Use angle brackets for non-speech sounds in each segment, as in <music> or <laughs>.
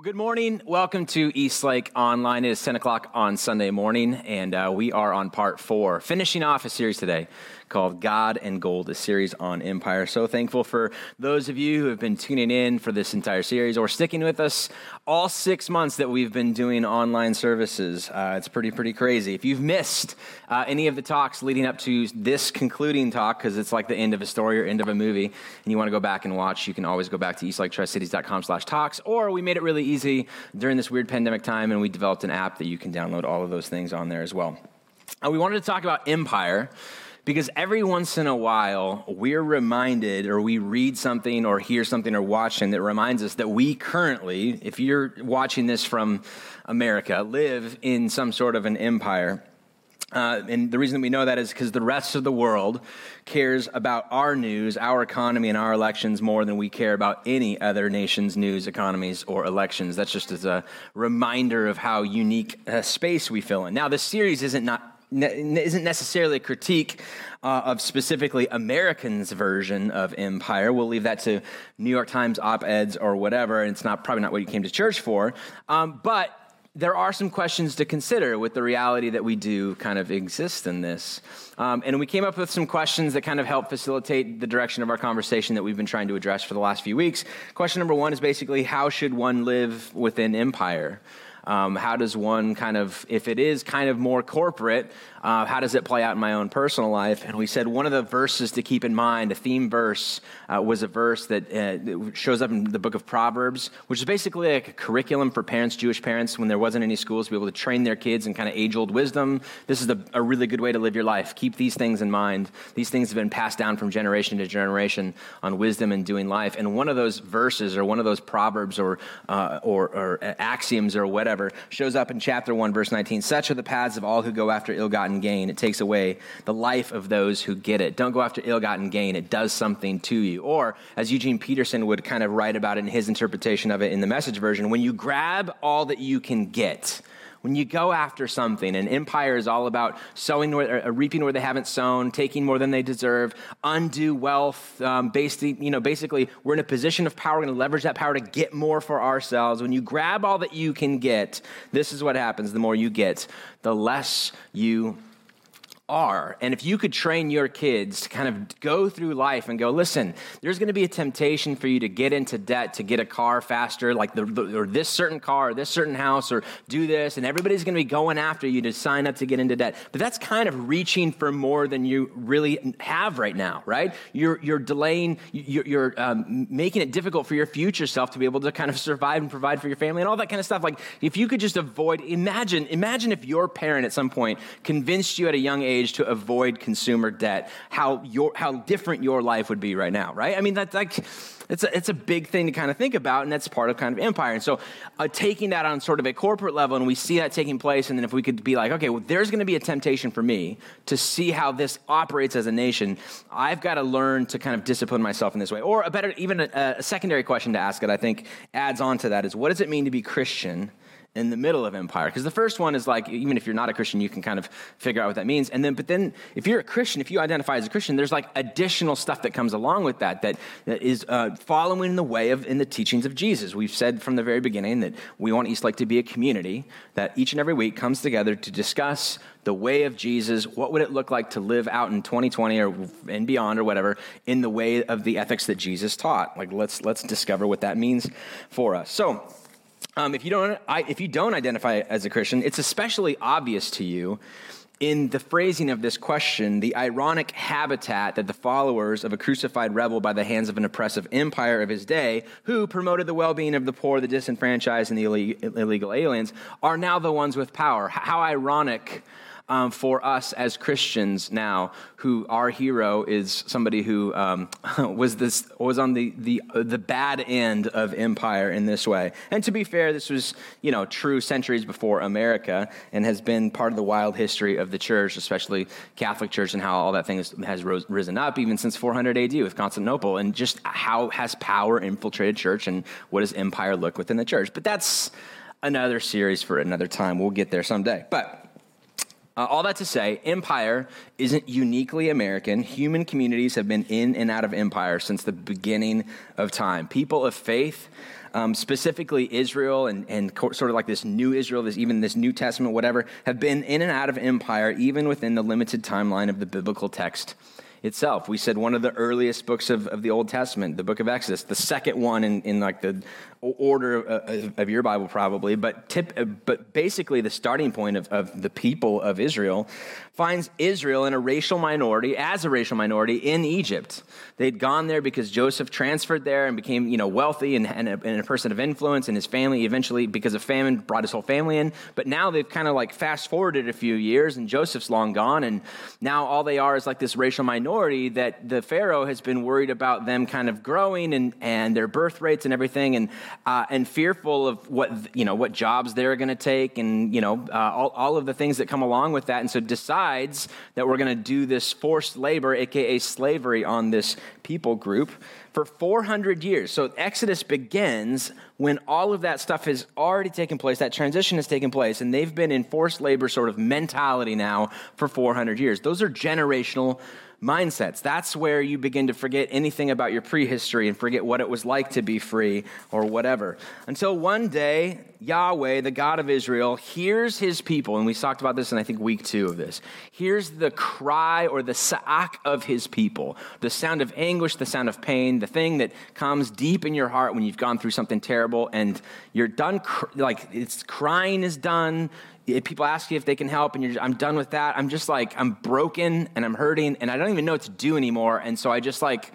Well, good morning. Welcome to Eastlake Online. It is 10 o'clock on Sunday morning, and uh, we are on part four, finishing off a series today called God and Gold, a series on empire. So thankful for those of you who have been tuning in for this entire series or sticking with us all six months that we've been doing online services. Uh, it's pretty, pretty crazy. If you've missed uh, any of the talks leading up to this concluding talk, because it's like the end of a story or end of a movie, and you want to go back and watch, you can always go back to eastlaketricities.com slash talks, or we made it really easy during this weird pandemic time, and we developed an app that you can download all of those things on there as well. We wanted to talk about empire because every once in a while, we're reminded or we read something or hear something or watch something that reminds us that we currently, if you're watching this from America, live in some sort of an empire. Uh, and the reason that we know that is because the rest of the world cares about our news, our economy, and our elections more than we care about any other nation's news, economies, or elections. That's just as a reminder of how unique a space we fill in. Now, this series isn't not isn't necessarily a critique uh, of specifically Americans' version of empire. We'll leave that to New York Times op eds or whatever, and it's not probably not what you came to church for. Um, but there are some questions to consider with the reality that we do kind of exist in this. Um, and we came up with some questions that kind of help facilitate the direction of our conversation that we've been trying to address for the last few weeks. Question number one is basically how should one live within empire? Um, how does one kind of, if it is kind of more corporate, uh, how does it play out in my own personal life? And we said one of the verses to keep in mind, a theme verse, uh, was a verse that, uh, shows up in the book of Proverbs, which is basically like a curriculum for parents, Jewish parents, when there wasn't any schools to be able to train their kids in kind of age old wisdom. This is a, a really good way to live your life. Keep these things in mind. These things have been passed down from generation to generation on wisdom and doing life. And one of those verses, or one of those proverbs, or, uh, or, or axioms, or whatever, shows up in chapter 1, verse 19. Such are the paths of all who go after ill gotten gotten gain. It takes away the life of those who get it. Don't go after ill gotten gain. It does something to you. Or, as Eugene Peterson would kind of write about it in his interpretation of it in the message version, when you grab all that you can get, when you go after something, and empire is all about sowing where, uh, reaping where they haven't sown, taking more than they deserve, undue wealth. Um, basically, you know, basically, we're in a position of power. We're going to leverage that power to get more for ourselves. When you grab all that you can get, this is what happens. The more you get, the less you are. And if you could train your kids to kind of go through life and go, listen, there's going to be a temptation for you to get into debt to get a car faster, like the, the, or this certain car, or this certain house, or do this, and everybody's going to be going after you to sign up to get into debt. But that's kind of reaching for more than you really have right now, right? You're, you're delaying, you're, you're um, making it difficult for your future self to be able to kind of survive and provide for your family and all that kind of stuff. Like, if you could just avoid, imagine, imagine if your parent at some point convinced you at a young age to avoid consumer debt, how, your, how different your life would be right now, right? I mean, that's like, it's a, it's a big thing to kind of think about, and that's part of kind of empire. And so, uh, taking that on sort of a corporate level, and we see that taking place, and then if we could be like, okay, well, there's going to be a temptation for me to see how this operates as a nation, I've got to learn to kind of discipline myself in this way. Or a better, even a, a secondary question to ask that I think adds on to that is, what does it mean to be Christian? In the middle of empire. Because the first one is like even if you're not a christian you can kind of figure out what that means. And then but then if you're a christian if you identify as a christian there's like additional stuff that comes along with that that, that is uh, following the way of in the teachings of jesus. We've said from the very beginning that we want eastlake to be a community that each and every week comes together to discuss the way of jesus. What would it look like to live out in 2020 or and beyond or whatever in the way of the ethics that jesus taught? Like let's let's discover what that means for us. So um, if, you don't, I, if you don't identify as a Christian, it's especially obvious to you in the phrasing of this question, the ironic habitat that the followers of a crucified rebel by the hands of an oppressive empire of his day, who promoted the well being of the poor, the disenfranchised, and the illegal aliens, are now the ones with power. How ironic um, for us as Christians now, who our hero is somebody who um, <laughs> was this was on the the the bad end of empire in this way. And to be fair, this was you know true centuries before America, and has been part of the wild history of the church, especially Catholic Church, and how all that thing has, has rose, risen up even since 400 AD with Constantinople, and just how has power infiltrated church, and what does empire look within the church. But that's another series for another time. We'll get there someday, but Uh, all that to say, empire isn't uniquely American. Human communities have been in and out of empire since the beginning of time. People of faith, um, specifically Israel and, and sort of like this new Israel, this, even this New Testament, whatever, have been in and out of empire even within the limited timeline of the biblical text itself. We said one of the earliest books of, of the Old Testament, the book of Exodus, the second one in, in like the order uh, of, of your Bible, probably, but, tip, uh, but basically the starting point of, of the people of Israel finds Israel in a racial minority, as a racial minority in Egypt. They'd gone there because Joseph transferred there and became you know, wealthy and, and, a, and a person of influence, and his family eventually, because of famine, brought his whole family in. But now they've kind of like fast forwarded a few years, and Joseph's long gone, and now all they are is like this racial minority that the Pharaoh has been worried about them kind of growing and, and their birth rates and everything. And uh, and fearful of what you know what jobs they're going to take, and you know uh, all, all of the things that come along with that, and so decides that we're going to do this forced labor, aka slavery, on this people group for 400 years. So Exodus begins when all of that stuff has already taken place, that transition has taken place, and they've been in forced labor sort of mentality now for 400 years. Those are generational mindsets. That's where you begin to forget anything about your prehistory and forget what it was like to be free or whatever. Until one day, Yahweh, the God of Israel, hears his people, and we talked about this in I think week two of this. Hears the cry or the sa'ak of his people, the sound of anguish, the sound of pain, the thing that comes deep in your heart when you've gone through something terrible and you're done, like it's crying is done, people ask you if they can help and you're I'm done with that, I'm just like, I'm broken and I'm hurting and I don't even know what to do anymore. And so I just like,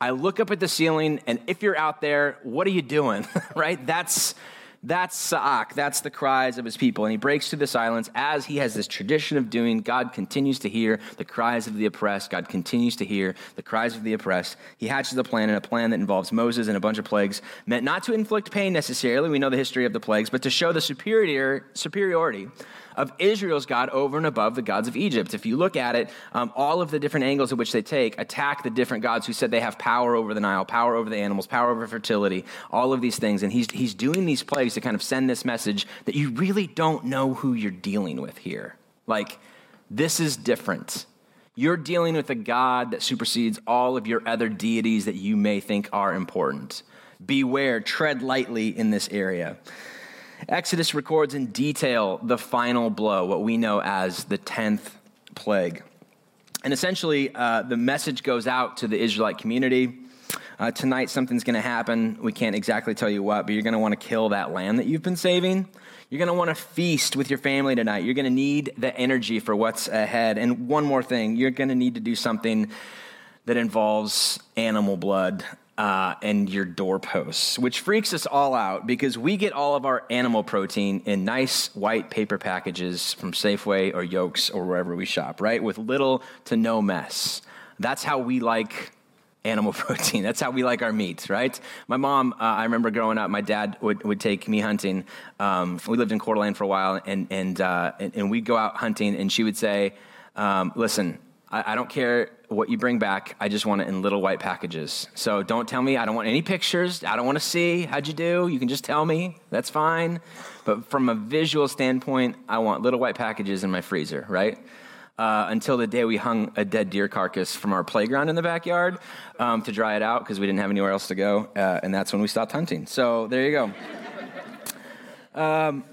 I look up at the ceiling and if you're out there, what are you doing? <laughs> right? That's, that's Sa'ak. That's the cries of his people. And he breaks through the silence as he has this tradition of doing. God continues to hear the cries of the oppressed. God continues to hear the cries of the oppressed. He hatches a plan, and a plan that involves Moses and a bunch of plagues, meant not to inflict pain necessarily. We know the history of the plagues, but to show the superior, superiority of Israel's God over and above the gods of Egypt. If you look at it, um, all of the different angles at which they take attack the different gods who said they have power over the Nile, power over the animals, power over fertility, all of these things. And he's, he's doing these plagues to kind of send this message that you really don't know who you're dealing with here. Like, this is different. You're dealing with a God that supersedes all of your other deities that you may think are important. Beware, tread lightly in this area. Exodus records in detail the final blow, what we know as the 10th plague. And essentially, uh, the message goes out to the Israelite community. Uh, tonight, something's going to happen. We can't exactly tell you what, but you're going to want to kill that lamb that you've been saving. You're going to want to feast with your family tonight. You're going to need the energy for what's ahead. And one more thing, you're going to need to do something that involves animal blood uh, and your doorposts, which freaks us all out because we get all of our animal protein in nice white paper packages from Safeway or Yoke's or wherever we shop, right? With little to no mess. That's how we like animal <laughs> protein. That's how we like our meat, right? My mom, uh, I remember growing up, my dad would, would take me hunting. Um, we lived in Coeur d'Alene for a while, and, and, uh, and, and, we'd go out hunting, and she would say, um, Listen, I, I don't care what you bring back. I just want it in little white packages. So don't tell me. I don't want any pictures. I don't want to see. How'd you do? You can just tell me. That's fine. But from a visual standpoint, I want little white packages in my freezer, right? Uh, until the day we hung a dead deer carcass from our playground in the backyard um, to dry it out because we didn't have anywhere else to go. Uh, and that's when we stopped hunting. So there you go. <laughs> Um,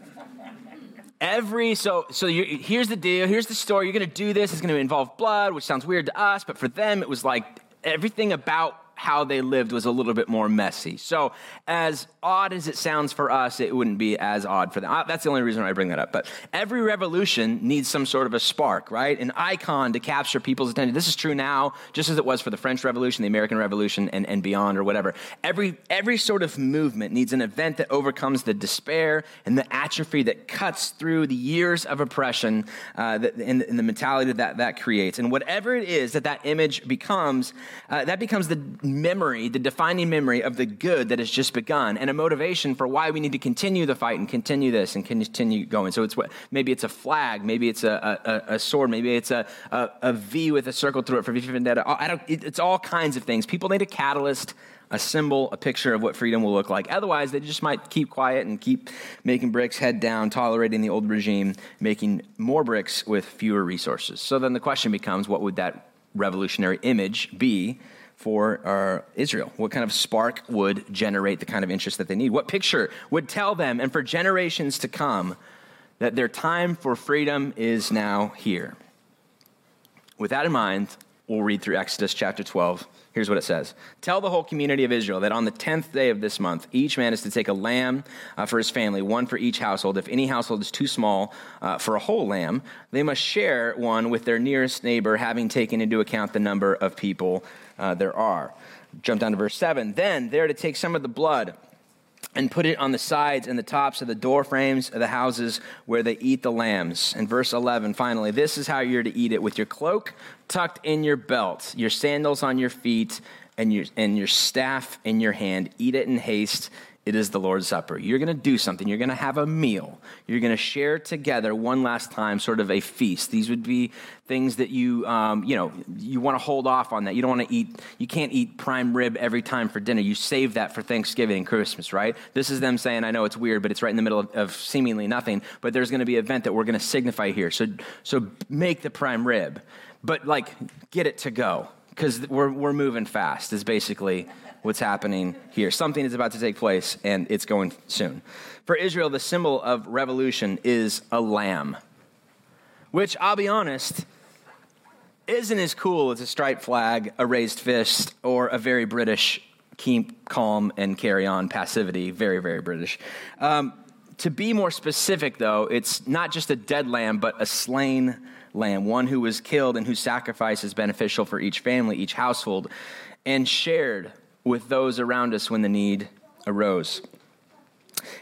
every so so here's the deal here's the story you're going to do this it's going to involve blood which sounds weird to us but for them it was like everything about how they lived was a little bit more messy. So, as odd as it sounds for us, it wouldn't be as odd for them. Uh, that's the only reason I bring that up. But every revolution needs some sort of a spark, right? An icon to capture people's attention. This is true now, just as it was for the French Revolution, the American Revolution, and, and beyond, or whatever. Every, every sort of movement needs an event that overcomes the despair and the atrophy that cuts through the years of oppression uh, that, and, and, the mentality that that creates. And whatever it is that that image becomes, uh, that becomes the memory, the defining memory of the good that has just begun, and motivation for why we need to continue the fight and continue this and continue going. So it's what maybe it's a flag, maybe it's a, a, a sword, maybe it's a, a, a V with a circle through it for V Vendetta. I don't, it's all kinds of things. People need a catalyst. a symbol, a picture of what freedom will look like. Otherwise, they just might keep quiet and keep making bricks head down, tolerating the old regime, making more bricks with fewer resources. So then the question becomes what would that revolutionary image be for uh, Israel? What kind of spark would generate the kind of interest that they need? What picture would tell them and for generations to come that their time for freedom is now here? With that in mind, we'll read through Exodus chapter 12. Here's what it says Tell the whole community of Israel that on the 10th day of this month, each man is to take a lamb uh, for his family, one for each household. If any household is too small uh, for a whole lamb, they must share one with their nearest neighbor, having taken into account the number of people uh, there are. Jump down to verse 7. Then they're to take some of the blood and put it on the sides and the tops of the door frames of the houses where they eat the lambs. And verse 11, finally, this is how you're to eat it with your cloak tucked in your belt, your sandals on your feet, and your, and your staff in your hand. Eat it in haste it is the Lord's Supper. You're going to do something. You're going to have a meal. You're going to share together one last time, sort of a feast. These would be things that you, um, you know, you want to hold off on that. You don't want to eat, you can't eat prime rib every time for dinner. You save that for Thanksgiving and Christmas, right? This is them saying, I know it's weird, but it's right in the middle of, of seemingly nothing, but there's going to be an event that we're going to signify here. So, so make the prime rib, but like get it to go because we're, we're moving fast is basically what's happening here. Something is about to take place, and it's going soon. For Israel, the symbol of revolution is a lamb, which I'll be honest, isn't as cool as a striped flag, a raised fist, or a very British keep calm and carry on passivity. Very, very British. Um, to be more specific, though, it's not just a dead lamb, but a slain lamb, one who was killed and whose sacrifice is beneficial for each family, each household, and shared with those around us when the need arose.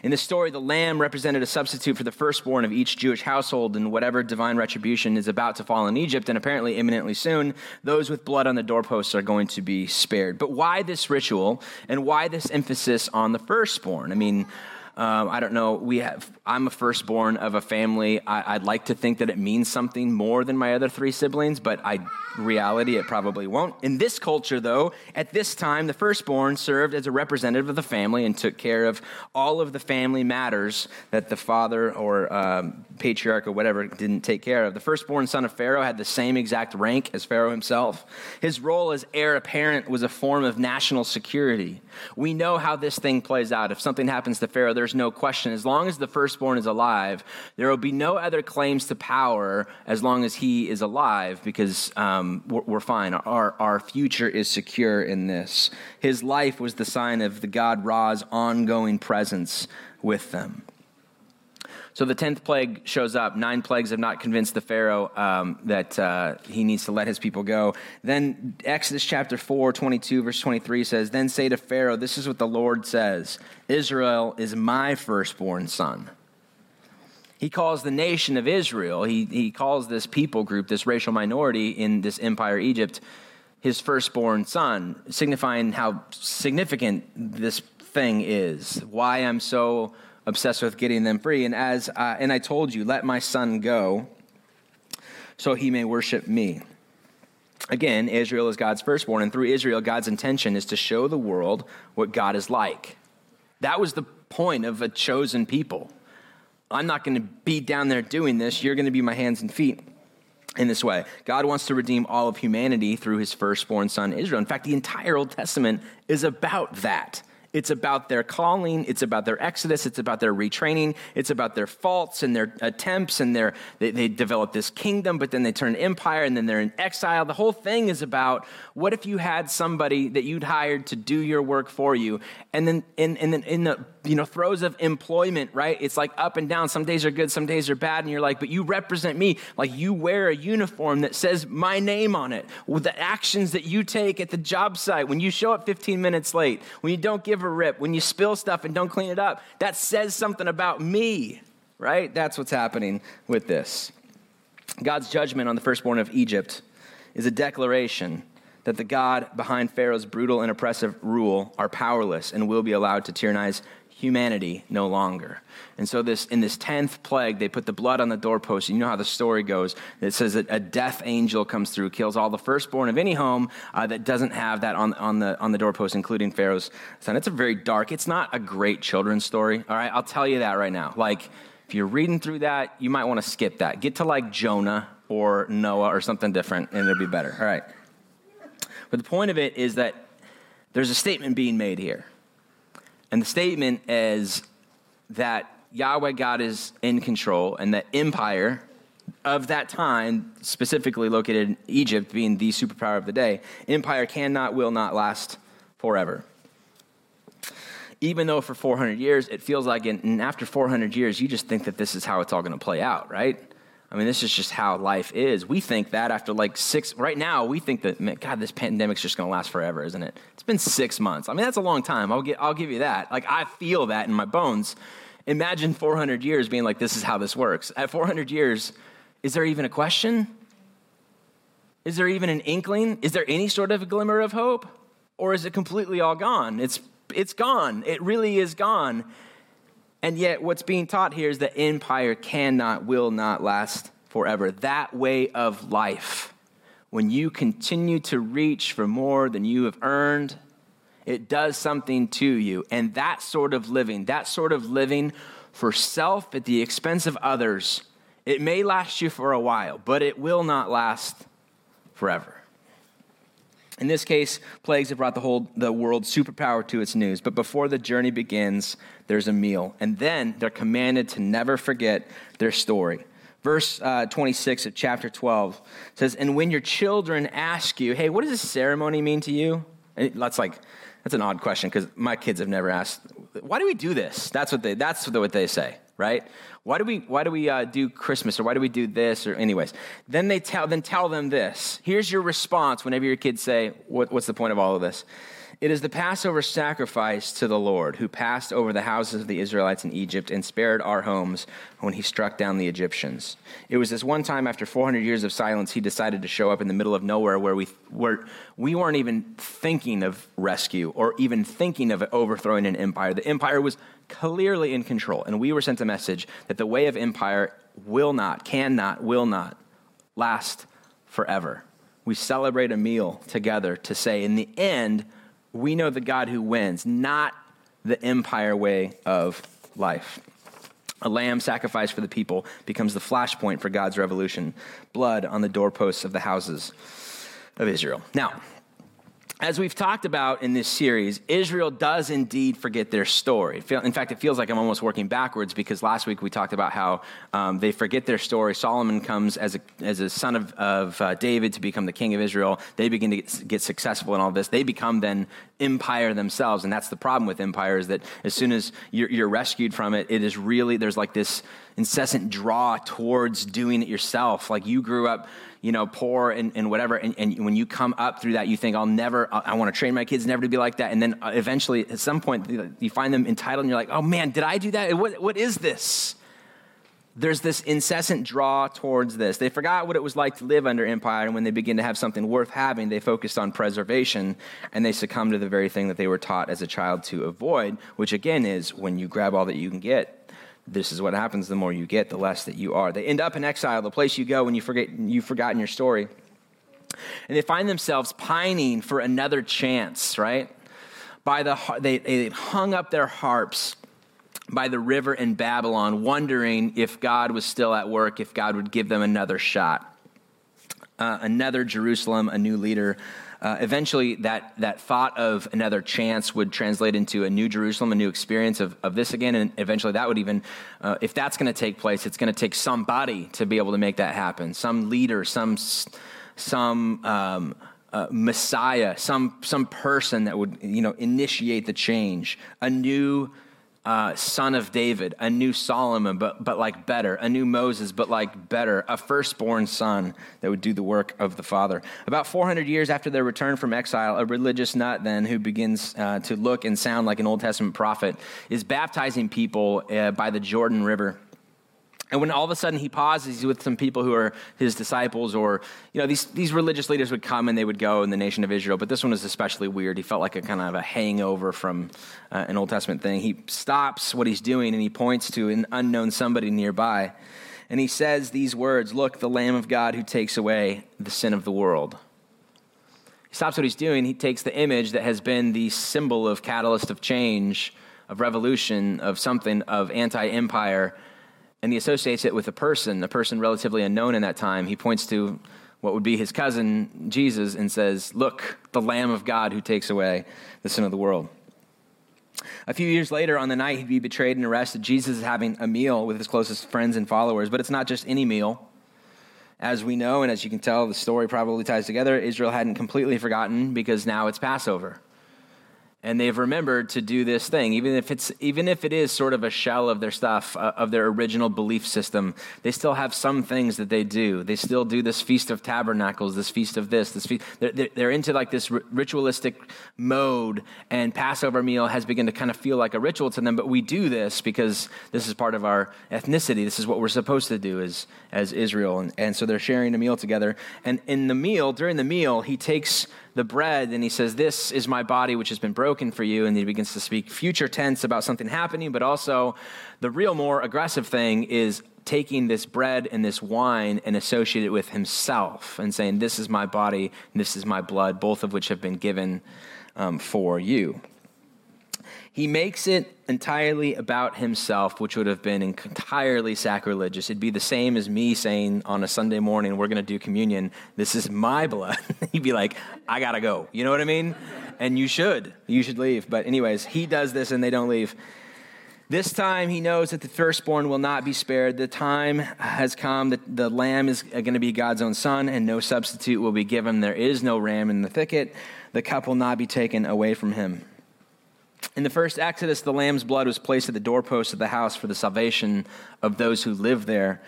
In the story, the lamb represented a substitute for the firstborn of each Jewish household, and whatever divine retribution is about to fall in Egypt, and apparently imminently soon, those with blood on the doorposts are going to be spared. But why this ritual, and why this emphasis on the firstborn? I mean, um, I don't know. We have. I'm a firstborn of a family. I, would like to think that it means something more than my other three siblings, but I reality, it probably won't. In this culture, though, at this time, the firstborn served as a representative of the family and took care of all of the family matters that the father or um, patriarch or whatever didn't take care of. The firstborn son of Pharaoh had the same exact rank as Pharaoh himself. His role as heir apparent was a form of national security. We know how this thing plays out. If something happens to Pharaoh, there's no question. As long as the firstborn is alive, there will be no other claims to power as long as he is alive because. Um, we're, we're, fine. Our, our future is secure in this. His life was the sign of the God Ra's ongoing presence with them. So the 10th plague shows up. Nine plagues have not convinced the Pharaoh um, that uh, he needs to let his people go. Then Exodus chapter 4, 22, verse 23 says, Then say to Pharaoh, This is what the Lord says Israel is my firstborn son. He calls the nation of Israel, he, he calls this people group, this racial minority in this empire, Egypt, his firstborn son, signifying how significant this thing is, why I'm so obsessed with getting them free. And as uh, and I told you, let my son go, so he may worship me. Again, Israel is God's firstborn, and through Israel, God's intention is to show the world what God is like. That was the point of a chosen people. I'm not going to be down there doing this. You're going to be my hands and feet in this way. God wants to redeem all of humanity through his firstborn son, Israel. In fact, the entire Old Testament is about that. It's about their calling. It's about their exodus. It's about their retraining. It's about their faults and their attempts. And their, they, they develop this kingdom, but then they turn empire and then they're in exile. The whole thing is about what if you had somebody that you'd hired to do your work for you? And then in, in, in the you know, throes of employment, right? It's like up and down. Some days are good, some days are bad. And you're like, but you represent me. Like you wear a uniform that says my name on it. With the actions that you take at the job site, when you show up 15 minutes late, when you don't give a rip, when you spill stuff and don't clean it up, that says something about me, right? That's what's happening with this. God's judgment on the firstborn of Egypt is a declaration that the God behind Pharaoh's brutal and oppressive rule are powerless and will be allowed to tyrannize humanity no longer. And so this in this 10th plague, they put the blood on the doorpost. You know how the story goes. It says that a death angel comes through, kills all the firstborn of any home uh, that doesn't have that on, on, the, on the doorpost, including Pharaoh's son. It's a very dark, it's not a great children's story. All right, I'll tell you that right now. Like, if you're reading through that, you might want to skip that. Get to like Jonah or Noah or something different, and it'll be better. All right. But the point of it is that there's a statement being made here. And the statement is that Yahweh God is in control and the empire of that time, specifically located in Egypt, being the superpower of the day, empire cannot, will not last forever. Even though for 400 years, it feels like, and after 400 years, you just think that this is how it's all going to play out, right? I mean, this is just how life is. We think that after like six, right now, we think that, man, God, this pandemic's just to last forever, isn't it? It's been six months. I mean, that's a long time. I'll, get, I'll give you that. Like, I feel that in my bones. Imagine 400 years being like, this is how this works. At 400 years, is there even a question? Is there even an inkling? Is there any sort of a glimmer of hope? Or is it completely all gone? It's, it's gone. It really is gone. And yet, what's being taught here is that empire cannot, will not last forever. That way of life, when you continue to reach for more than you have earned, it does something to you. And that sort of living, that sort of living for self at the expense of others, it may last you for a while, but it will not last forever. In this case, plagues have brought the whole the world superpower to its news. But before the journey begins, there's a meal, and then they're commanded to never forget their story. Verse uh, 26 of chapter 12 says, "And when your children ask you, hey, what does this ceremony mean to you?" And that's like that's an odd question because my kids have never asked, "Why do we do this?" That's what they that's what they say right? Why do we, why do, we uh, do Christmas or why do we do this or anyways? Then they tell, then tell them this. Here's your response whenever your kids say, what, what's the point of all of this? It is the Passover sacrifice to the Lord who passed over the houses of the Israelites in Egypt and spared our homes when he struck down the Egyptians. It was this one time after 400 years of silence, he decided to show up in the middle of nowhere where we, where we weren't even thinking of rescue or even thinking of overthrowing an empire. The empire was clearly in control, and we were sent a message that the way of empire will not, cannot, will not last forever. We celebrate a meal together to say, in the end, we know the God who wins, not the empire way of life. A lamb sacrificed for the people becomes the flashpoint for God's revolution. Blood on the doorposts of the houses of Israel. Now, as we've talked about in this series, Israel does indeed forget their story. In fact, it feels like I'm almost working backwards because last week we talked about how um, they forget their story. Solomon comes as a, as a son of, of uh, David to become the king of Israel. They begin to get, get successful in all this. They become then empire themselves. And that's the problem with empire is that as soon as you're, you're rescued from it, it is really, there's like this incessant draw towards doing it yourself. Like you grew up you know, poor and, and whatever. And, and when you come up through that, you think, I'll never, I, I want to train my kids never to be like that. And then uh, eventually, at some point, you find them entitled and you're like, oh man, did I do that? What, what is this? There's this incessant draw towards this. They forgot what it was like to live under empire, and when they begin to have something worth having, they focused on preservation, and they succumb to the very thing that they were taught as a child to avoid, which again is when you grab all that you can get, this is what happens the more you get, the less that you are. They end up in exile, the place you go when you forget you've forgotten your story. And they find themselves pining for another chance, right? By the they, they hung up their harps by the river in Babylon, wondering if God was still at work, if God would give them another shot. Uh, another Jerusalem, a new leader, uh, eventually that, that thought of another chance would translate into a new Jerusalem, a new experience of, of this again. And eventually that would even, uh, if that's going to take place, it's going to take somebody to be able to make that happen. Some leader, some, some, um, uh, Messiah, some some person that would you know initiate the change, a new uh, son of David, a new Solomon, but, but like better, a new Moses, but like better, a firstborn son that would do the work of the Father. About 400 years after their return from exile, a religious nut then who begins uh, to look and sound like an Old Testament prophet is baptizing people uh, by the Jordan River. And when all of a sudden he pauses, he's with some people who are his disciples, or, you know, these, these religious leaders would come and they would go in the nation of Israel, but this one was especially weird. He felt like a kind of a hangover from uh, an Old Testament thing. He stops what he's doing and he points to an unknown somebody nearby. And he says these words Look, the Lamb of God who takes away the sin of the world. He stops what he's doing. He takes the image that has been the symbol of catalyst of change, of revolution, of something, of anti empire and he associates it with a person, a person relatively unknown in that time. He points to what would be his cousin, Jesus, and says, Look, the Lamb of God who takes away the sin of the world. A few years later, on the night he'd be betrayed and arrested, Jesus is having a meal with his closest friends and followers, but it's not just any meal. As we know, and as you can tell, the story probably ties together, Israel hadn't completely forgotten because now it's Passover and they've remembered to do this thing. Even if it's even if it is sort of a shell of their stuff uh, of their original belief system they still have some things that they do. They still do this feast of tabernacles this feast of this this feast they're, they're into like this ritualistic mode and passover meal has begun to kind of feel like a ritual to them. But we do this because this is part of our ethnicity. This is what we're supposed to do as as israel. And, and so they're sharing a meal together. And in the meal during the meal he takes the bread and he says, This is my body which has been broken for you. And he begins to speak future tense about something happening, but also the real more aggressive thing is taking this bread and this wine and associate it with himself and saying, This is my body, this is my blood, both of which have been given um, for you. He makes it entirely about himself, which would have been entirely sacrilegious. It'd be the same as me saying on a Sunday morning, we're going to do communion. This is my blood. <laughs> He'd be like, I got to go. You know what I mean? And you should. You should leave. But, anyways, he does this and they don't leave. This time he knows that the firstborn will not be spared. The time has come that the lamb is going to be God's own son, and no substitute will be given. There is no ram in the thicket. The cup will not be taken away from him. In the first Exodus, the lamb's blood was placed at the doorpost of the house for the salvation of those who live there.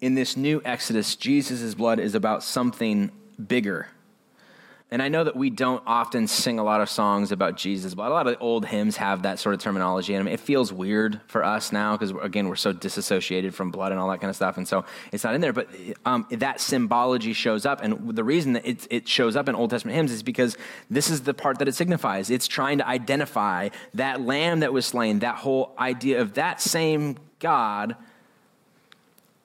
In this new Exodus, Jesus' blood is about something bigger. And I know that we don't often sing a lot of songs about Jesus, but a lot of old hymns have that sort of terminology. And it feels weird for us now because, again, we're so disassociated from blood and all that kind of stuff. And so it's not in there. But um, that symbology shows up. And the reason that it, it shows up in Old Testament hymns is because this is the part that it signifies. It's trying to identify that lamb that was slain, that whole idea of that same God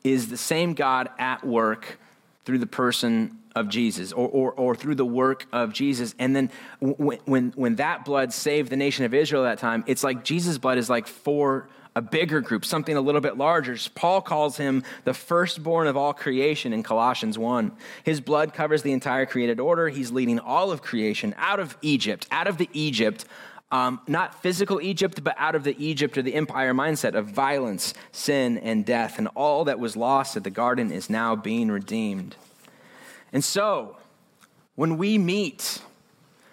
is the same God at work through the person of Jesus or, or, or through the work of Jesus. And then when, when, when that blood saved the nation of Israel at that time, it's like Jesus' blood is like for a bigger group, something a little bit larger. Paul calls him the firstborn of all creation in Colossians 1. His blood covers the entire created order. He's leading all of creation out of Egypt, out of the Egypt um, not physical Egypt, but out of the Egypt or the empire mindset of violence, sin, and death. And all that was lost at the garden is now being redeemed. And so, when we meet,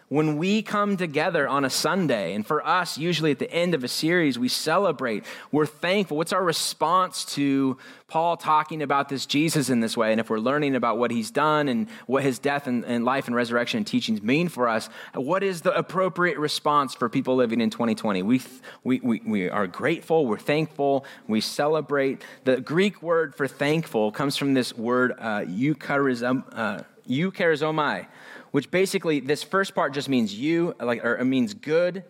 when we come together on a Sunday, and for us, usually at the end of a series, we celebrate, we're thankful. What's our response to Paul talking about this Jesus in this way? And if we're learning about what he's done and what his death and, and life and resurrection and teachings mean for us, what is the appropriate response for people living in 2020? We, we, we, we are grateful, we're thankful, we celebrate. The Greek word for thankful comes from this word, uh, eucharizom, uh, eucharizomai which basically this first part just means you, like, or it means good,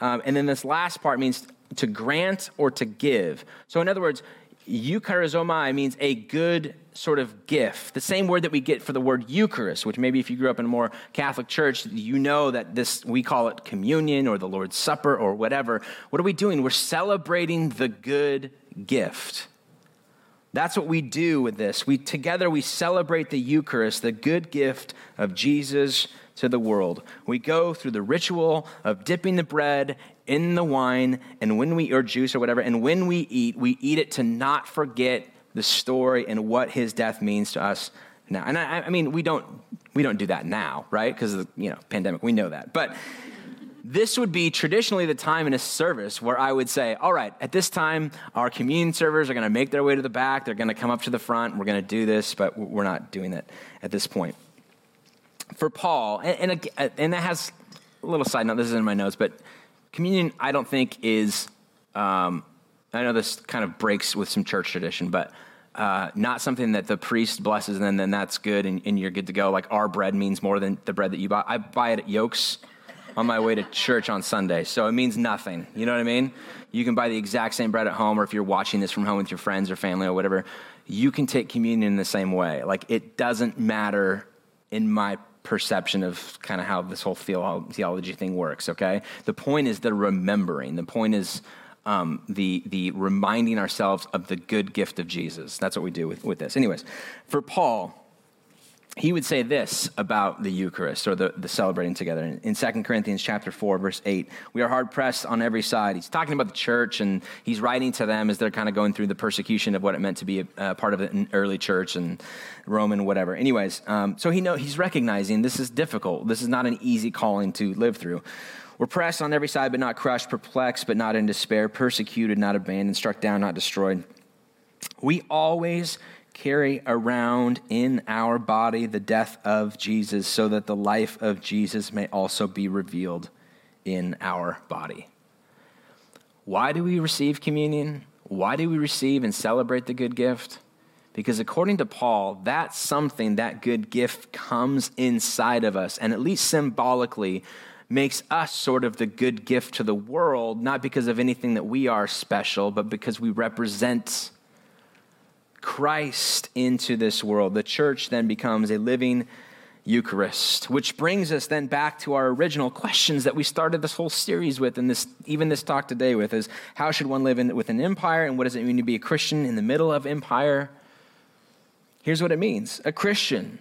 um, and then this last part means to grant or to give. So in other words, eucharizomai means a good sort of gift. The same word that we get for the word Eucharist, which maybe if you grew up in a more Catholic church, you know that this we call it communion or the Lord's Supper or whatever. What are we doing? We're celebrating the good gift. That's what we do with this. We together we celebrate the Eucharist, the good gift of Jesus to the world. We go through the ritual of dipping the bread in the wine and when we or juice or whatever, and when we eat, we eat it to not forget the story and what his death means to us now. And I, I mean, we don't we don't do that now, right? Because of the you know pandemic, we know that, but this would be traditionally the time in a service where I would say, all right, at this time, our communion servers are going to make their way to the back. They're going to come up to the front. We're going to do this, but we're not doing it at this point. For Paul, and, and, and that has a little side note, this is in my notes, but communion, I don't think is, um, I know this kind of breaks with some church tradition, but uh, not something that the priest blesses and then, that's good and, and, you're good to go. Like our bread means more than the bread that you buy. I buy it at Yoke's on my way to church on Sunday, so it means nothing. You know what I mean? You can buy the exact same bread at home, or if you're watching this from home with your friends or family or whatever, you can take communion in the same way. Like it doesn't matter in my perception of kind of how this whole theology thing works, okay? The point is the remembering. The point is um, the, the reminding ourselves of the good gift of Jesus. That's what we do with, with this. Anyways, for Paul, he would say this about the Eucharist or the, the celebrating together. In, in 2 Corinthians chapter 4, verse 8, we are hard pressed on every side. He's talking about the church and he's writing to them as they're kind of going through the persecution of what it meant to be a, a part of an early church and Roman, whatever. Anyways, um, so he know, he's recognizing this is difficult. This is not an easy calling to live through. We're pressed on every side, but not crushed, perplexed, but not in despair, persecuted, not abandoned, struck down, not destroyed. We always carry around in our body the death of Jesus so that the life of Jesus may also be revealed in our body. Why do we receive communion? Why do we receive and celebrate the good gift? Because according to Paul, that something, that good gift comes inside of us, and at least symbolically makes us sort of the good gift to the world, not because of anything that we are special, but because we represent Christ into this world. The church then becomes a living Eucharist, which brings us then back to our original questions that we started this whole series with, and this even this talk today with is how should one live in, with an empire, and what does it mean to be a Christian in the middle of empire? Here's what it means: a Christian.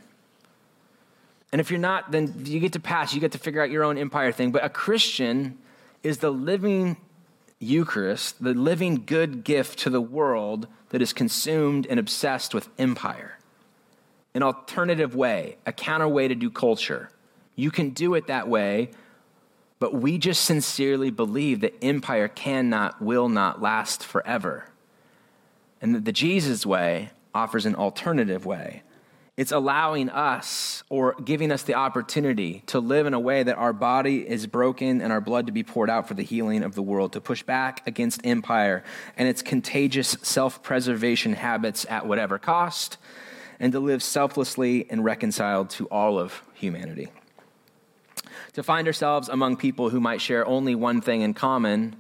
And if you're not, then you get to pass. You get to figure out your own empire thing. But a Christian is the living Eucharist, the living good gift to the world that is consumed and obsessed with empire. An alternative way, a counter way to do culture. You can do it that way, but we just sincerely believe that empire cannot, will not last forever. And that the Jesus way offers an alternative way it's allowing us or giving us the opportunity to live in a way that our body is broken and our blood to be poured out for the healing of the world, to push back against empire and its contagious self preservation habits at whatever cost, and to live selflessly and reconciled to all of humanity. To find ourselves among people who might share only one thing in common,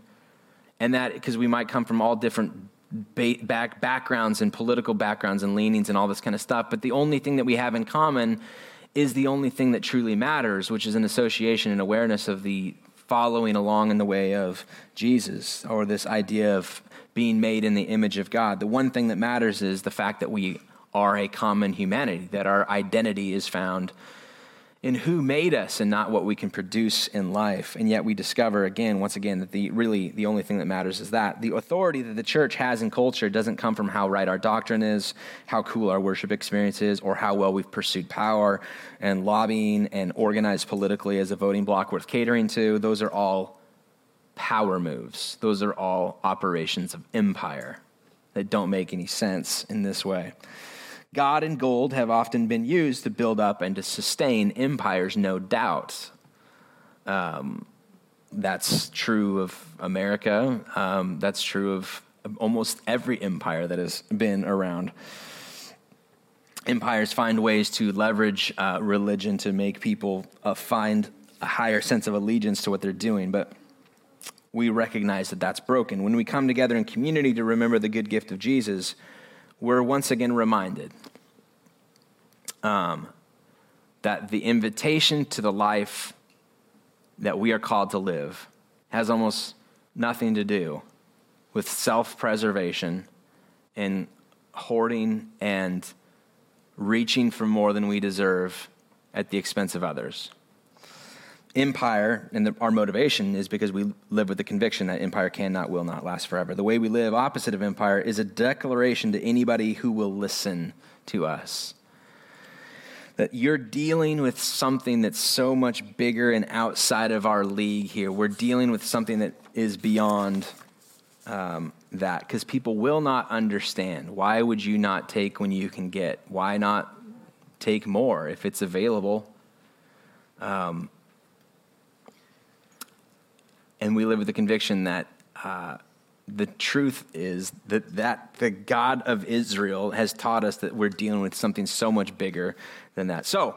and that because we might come from all different back backgrounds and political backgrounds and leanings and all this kind of stuff. But the only thing that we have in common is the only thing that truly matters, which is an association and awareness of the following along in the way of Jesus, or this idea of being made in the image of God. The one thing that matters is the fact that we are a common humanity, that our identity is found in who made us and not what we can produce in life. And yet we discover again, once again, that the really the only thing that matters is that the authority that the church has in culture doesn't come from how right our doctrine is, how cool our worship experience is, or how well we've pursued power and lobbying and organized politically as a voting bloc worth catering to. Those are all power moves. Those are all operations of empire that don't make any sense in this way. God and gold have often been used to build up and to sustain empires, no doubt. Um, that's true of America. Um, that's true of almost every empire that has been around. Empires find ways to leverage uh, religion to make people uh, find a higher sense of allegiance to what they're doing, but we recognize that that's broken. When we come together in community to remember the good gift of Jesus, we're once again reminded um, that the invitation to the life that we are called to live has almost nothing to do with self preservation and hoarding and reaching for more than we deserve at the expense of others. Empire and the, our motivation is because we live with the conviction that empire cannot, will not last forever. The way we live, opposite of empire, is a declaration to anybody who will listen to us that you're dealing with something that's so much bigger and outside of our league here. We're dealing with something that is beyond um, that because people will not understand. Why would you not take when you can get? Why not take more if it's available? Um, and we live with the conviction that uh, the truth is that, that the God of Israel has taught us that we're dealing with something so much bigger than that. So,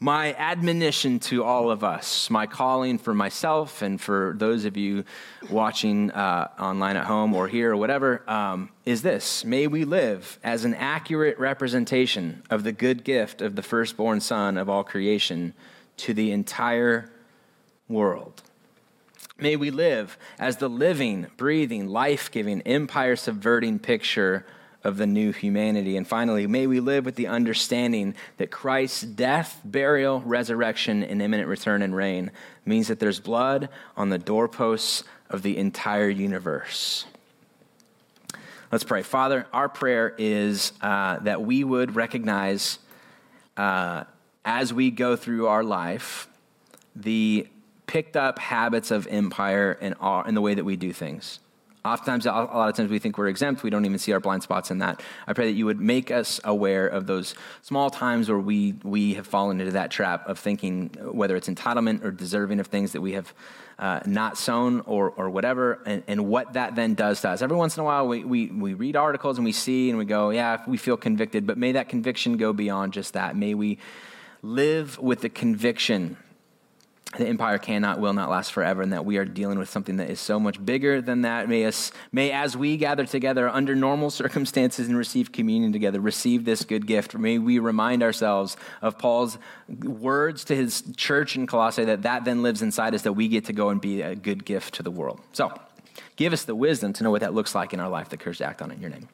my admonition to all of us, my calling for myself and for those of you watching uh, online at home or here or whatever, um, is this May we live as an accurate representation of the good gift of the firstborn Son of all creation to the entire world. May we live as the living, breathing, life giving, empire subverting picture of the new humanity. And finally, may we live with the understanding that Christ's death, burial, resurrection, and imminent return and reign means that there's blood on the doorposts of the entire universe. Let's pray. Father, our prayer is uh, that we would recognize uh, as we go through our life the picked up habits of empire and, and the way that we do things. Oftentimes, a lot of times we think we're exempt. We don't even see our blind spots in that. I pray that you would make us aware of those small times where we, we have fallen into that trap of thinking whether it's entitlement or deserving of things that we have uh, not sown or, or whatever, and, and, what that then does to us. Every once in a while, we, we, we read articles and we see and we go, yeah, we feel convicted, but may that conviction go beyond just that. May we live with the conviction the empire cannot, will not last forever, and that we are dealing with something that is so much bigger than that. May, us, may as we gather together under normal <laughs> circumstances and receive communion together, receive this good gift. May we remind ourselves of Paul's words to his church in Colossae that that then lives inside us, that we get to go and be a good gift to the world. So, give us the wisdom to know what that looks like in our life, the courage to act on it in your name.